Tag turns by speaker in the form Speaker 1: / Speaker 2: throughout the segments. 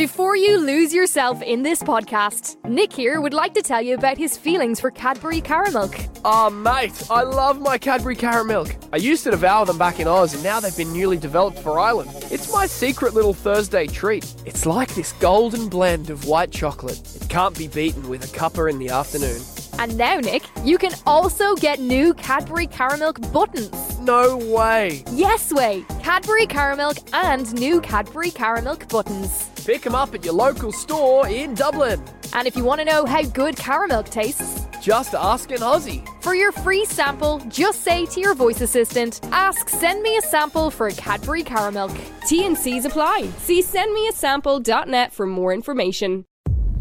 Speaker 1: Before you lose yourself in this podcast, Nick here would like to tell you about his feelings for Cadbury Caramilk.
Speaker 2: Oh, mate, I love my Cadbury Caramilk. I used to devour them back in Oz, and now they've been newly developed for Ireland. It's my secret little Thursday treat. It's like this golden blend of white chocolate. It can't be beaten with a cuppa in the afternoon.
Speaker 1: And now, Nick, you can also get new Cadbury Caramilk buttons.
Speaker 2: No way.
Speaker 1: Yes way! Cadbury Caramilk and new Cadbury Caramilk buttons.
Speaker 2: Pick them up at your local store in Dublin.
Speaker 1: And if you want to know how good Caramilk tastes,
Speaker 2: Just ask an Aussie.
Speaker 1: for your free sample, just say to your voice assistant, ask send me a sample for Cadbury Caramilk.
Speaker 3: T&Cs apply. See sendmeasample.net for more information.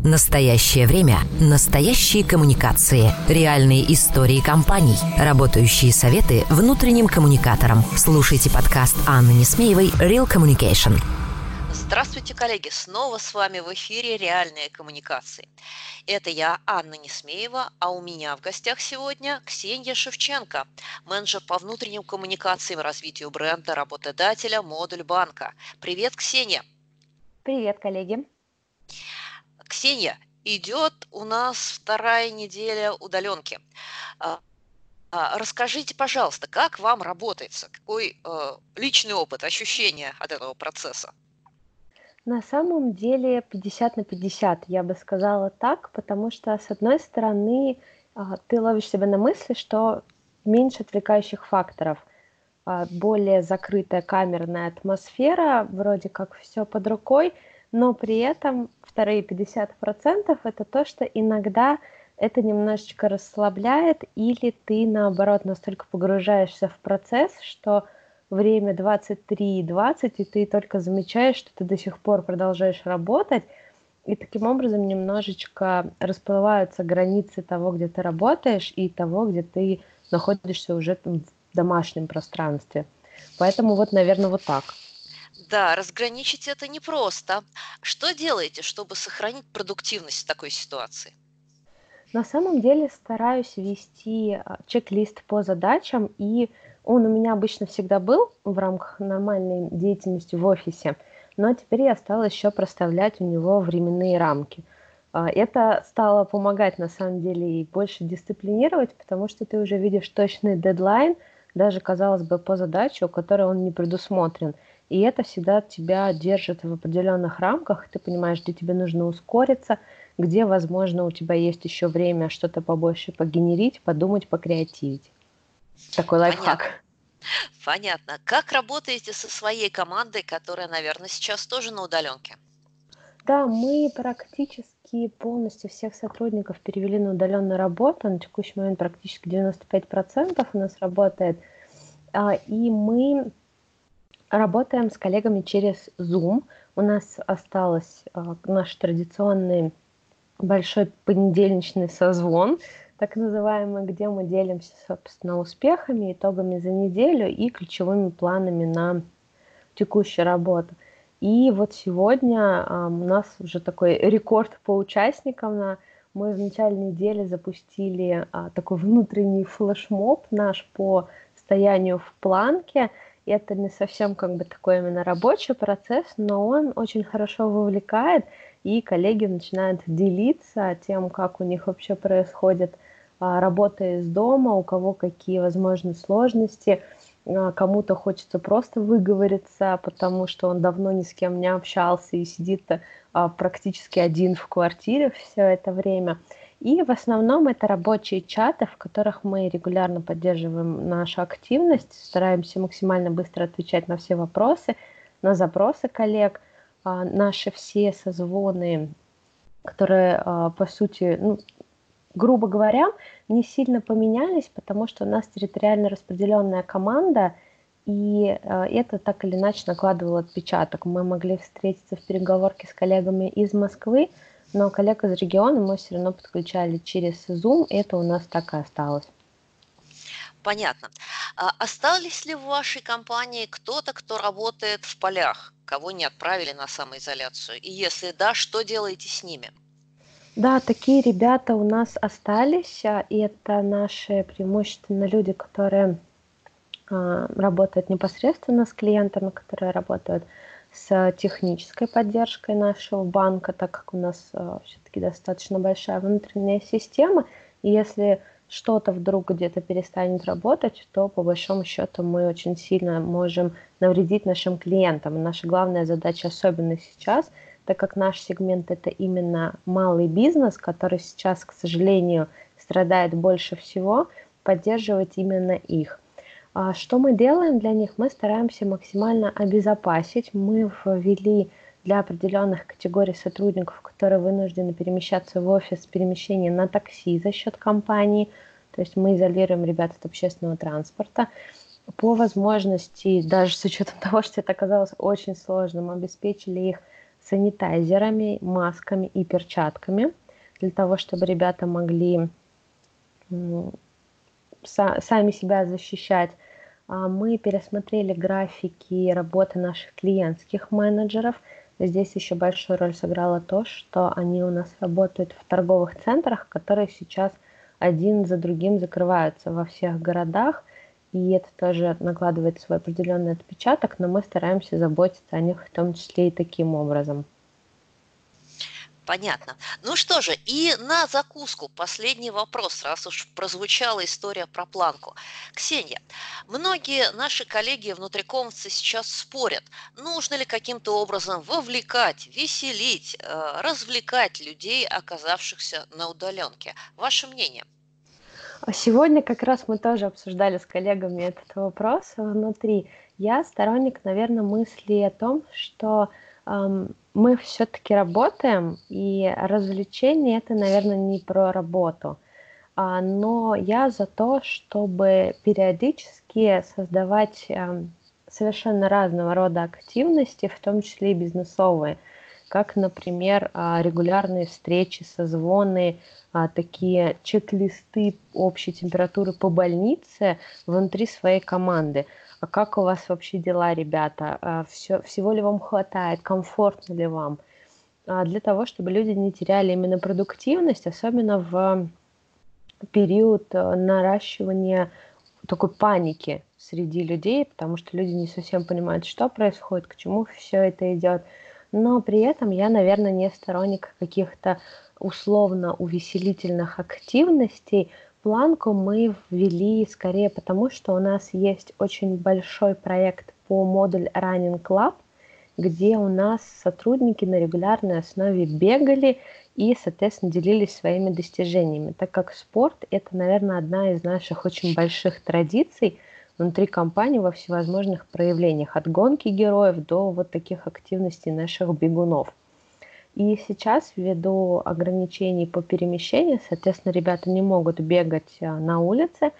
Speaker 4: Настоящее время. Настоящие коммуникации. Реальные истории компаний. Работающие советы внутренним коммуникаторам. Слушайте подкаст Анны Несмеевой «Real Communication».
Speaker 5: Здравствуйте, коллеги! Снова с вами в эфире «Реальные коммуникации». Это я, Анна Несмеева, а у меня в гостях сегодня Ксения Шевченко, менеджер по внутренним коммуникациям и развитию бренда работодателя «Модуль банка». Привет, Ксения!
Speaker 6: Привет, коллеги.
Speaker 5: Ксения, идет у нас вторая неделя удаленки. А, а, Расскажите, пожалуйста, как вам работается? Какой э, личный опыт, ощущения от этого процесса?
Speaker 6: На самом деле 50 на 50, я бы сказала так, потому что, с одной стороны, а, ты ловишь себя на мысли, что меньше отвлекающих факторов, а, более закрытая камерная атмосфера, вроде как все под рукой, но при этом вторые 50% это то, что иногда это немножечко расслабляет, или ты, наоборот, настолько погружаешься в процесс, что время 23.20, и ты только замечаешь, что ты до сих пор продолжаешь работать, и таким образом немножечко расплываются границы того, где ты работаешь, и того, где ты находишься уже там в домашнем пространстве. Поэтому вот, наверное, вот так.
Speaker 5: Да, разграничить это непросто. Что делаете, чтобы сохранить продуктивность в такой ситуации?
Speaker 6: На самом деле стараюсь вести а, чек-лист по задачам, и он у меня обычно всегда был в рамках нормальной деятельности в офисе, но теперь я стала еще проставлять у него временные рамки. А, Это стало помогать на самом деле и больше дисциплинировать, потому что ты уже видишь точный дедлайн, даже, казалось бы, по задаче, у которой он не предусмотрен. И это всегда тебя держит в определенных рамках, ты понимаешь, где тебе нужно ускориться, где, возможно, у тебя есть еще время что-то побольше погенерить, подумать, покреативить. Такой лайфхак.
Speaker 5: Понятно. Как работаете со своей командой, которая, наверное, сейчас тоже на удаленке?
Speaker 6: Да, мы практически полностью всех сотрудников перевели на удаленную работу. На текущий момент практически 95% у нас работает. А, И мы работаем с коллегами через Zoom. У нас осталось а, наш традиционный большой понедельничный созвон, так называемый, где мы делимся, собственно, успехами, итогами за неделю и ключевыми планами на текущую работу. И вот сегодня а, у нас уже такой рекорд по участникам. Мы в начале недели запустили а, такой внутренний флешмоб наш по состоянию в планке. Это не совсем как бы такой именно рабочий процесс, но он очень хорошо вовлекает, и коллеги начинают делиться тем, как у них вообще происходит а, работа из дома, у кого какие возможны сложности, а, кому-то хочется просто выговориться, потому что он давно ни с кем не общался и сидит а, практически один в квартире все это время. И в основном это рабочие чаты, в которых мы регулярно поддерживаем нашу активность, стараемся максимально быстро отвечать на все вопросы, на запросы коллег. А, Наши все созвоны, которые, а, по сути, ну, грубо говоря, не сильно поменялись, потому что у нас территориально распределенная команда, и э, это так или иначе накладывало отпечаток. Мы могли встретиться в переговорке с коллегами из Москвы, но коллег из региона мы все равно подключали через Zoom, и это у нас так и осталось.
Speaker 5: Понятно. А остались ли в вашей компании кто-то, кто работает в полях, кого не отправили на самоизоляцию? И если да, что делаете с ними?
Speaker 6: Да, такие ребята у нас остались, а, и это наши преимущественно люди, которые а, работают непосредственно с клиентами, которые работают с технической поддержкой нашего банка, так как у нас э, все-таки достаточно большая внутренняя система. И если что-то вдруг где-то перестанет работать, то по большому счету мы очень сильно можем навредить нашим клиентам. Наша главная задача, особенно сейчас, так как наш сегмент это именно малый бизнес, который сейчас, к сожалению, страдает больше всего, поддерживать именно их. А что мы делаем для них? Мы стараемся максимально обезопасить. Мы ввели для определенных категорий сотрудников, которые вынуждены перемещаться в офис, перемещение на такси за счет компании. То есть мы изолируем ребят от общественного транспорта. По возможности, даже с учетом того, что это оказалось очень сложным, обеспечили их санитайзерами, масками и перчатками для того, чтобы ребята могли сами себя защищать. А, мы пересмотрели графики работы наших клиентских менеджеров. Здесь еще большую роль сыграло то, что они у нас работают в торговых центрах, которые сейчас один за другим закрываются во всех городах. И это тоже накладывает свой определенный отпечаток, но мы стараемся заботиться о них в том числе и таким образом.
Speaker 5: Понятно. Ну что же, и на закуску последний вопрос, раз уж прозвучала история про планку. Ксения, многие наши коллеги внутрикомцы сейчас спорят, нужно ли каким-то образом вовлекать, веселить, э, развлекать людей, оказавшихся на удаленке. Ваше мнение?
Speaker 6: А сегодня как раз мы тоже обсуждали с коллегами этот вопрос внутри. Я сторонник, наверное, мысли о том, что мы все-таки работаем, и развлечение это, наверное, не про работу. А, но я за то, чтобы периодически создавать совершенно разного рода активности, в том числе и бизнесовые, как, например, а, регулярные встречи, созвоны, а, такие чек-листы общей температуры по больнице внутри своей команды а как у вас вообще дела, ребята, а, все, всего ли вам хватает, комфортно ли вам, а, для того, чтобы люди не теряли именно продуктивность, особенно в период э, наращивания такой паники среди людей, потому что люди не совсем понимают, что происходит, к чему все это идет. Но при этом я, наверное, не сторонник каких-то условно увеселительных активностей, планку мы ввели скорее потому, что у нас есть очень большой проект по модуль Running Club, где у нас сотрудники на регулярной основе бегали и, соответственно, делились своими достижениями, так как спорт – это, наверное, одна из наших очень больших традиций внутри компании во всевозможных проявлениях, от гонки героев до вот таких активностей наших бегунов. И сейчас, ввиду ограничений по перемещению, соответственно, ребята не могут бегать а, на улице,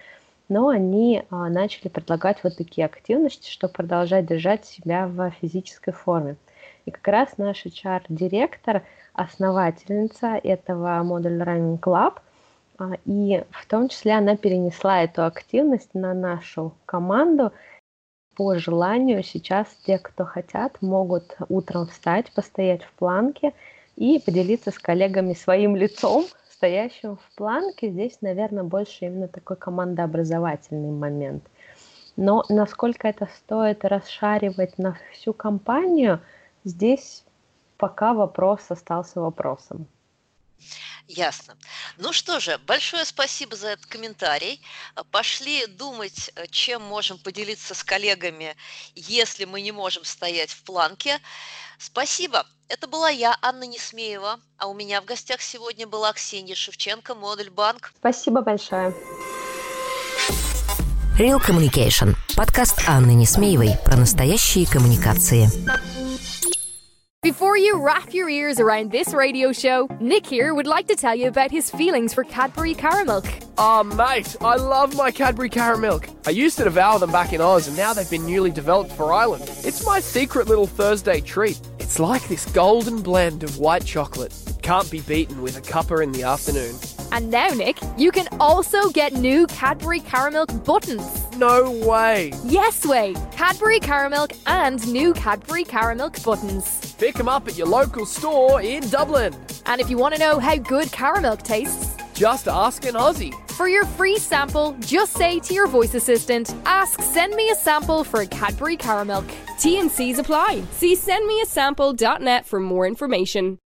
Speaker 6: но они а, начали предлагать вот такие активности, чтобы продолжать держать себя в физической форме. И как раз наш HR-директор, основательница этого модуля Running Club, а, и в том числе она перенесла эту активность на нашу команду. По желанию сейчас те, кто хотят, могут утром встать, постоять в планке – и поделиться с коллегами своим лицом, стоящим в планке. Здесь, наверное, больше именно такой командообразовательный момент. Но насколько это стоит расшаривать на всю компанию, здесь пока вопрос остался вопросом.
Speaker 5: Ясно. Ну что же, большое спасибо за этот комментарий. Пошли думать, чем можем поделиться с коллегами, если мы не можем стоять в планке. Спасибо. Это была я, Анна Несмеева, а у меня в гостях сегодня была Ксения Шевченко, модуль банк.
Speaker 6: Спасибо большое.
Speaker 4: Real Communication. Подкаст Анны Несмеевой про настоящие коммуникации.
Speaker 1: Before you wrap your ears around this radio show, Nick here would like to tell you about his feelings for Cadbury Caramilk.
Speaker 2: Oh, ah, mate, I love my Cadbury Caramilk. I used to devour them back in Oz, and now they've been newly developed for Ireland. It's my secret little Thursday treat. It's like this golden blend of white chocolate. It can't be beaten with a cuppa in the afternoon.
Speaker 1: And now, Nick, you can also get new Cadbury Caramilk buttons.
Speaker 2: No way.
Speaker 1: Yes way. Cadbury Caramilk and new Cadbury Caramilk buttons.
Speaker 2: Pick them up at your local store in Dublin.
Speaker 1: And if you want to know how good Caramilk tastes,
Speaker 2: just ask an Aussie.
Speaker 1: For your free sample, just say to your voice assistant, ask send me a sample for a Cadbury Caramilk.
Speaker 3: T and C's apply. See sendmeasample.net for more information.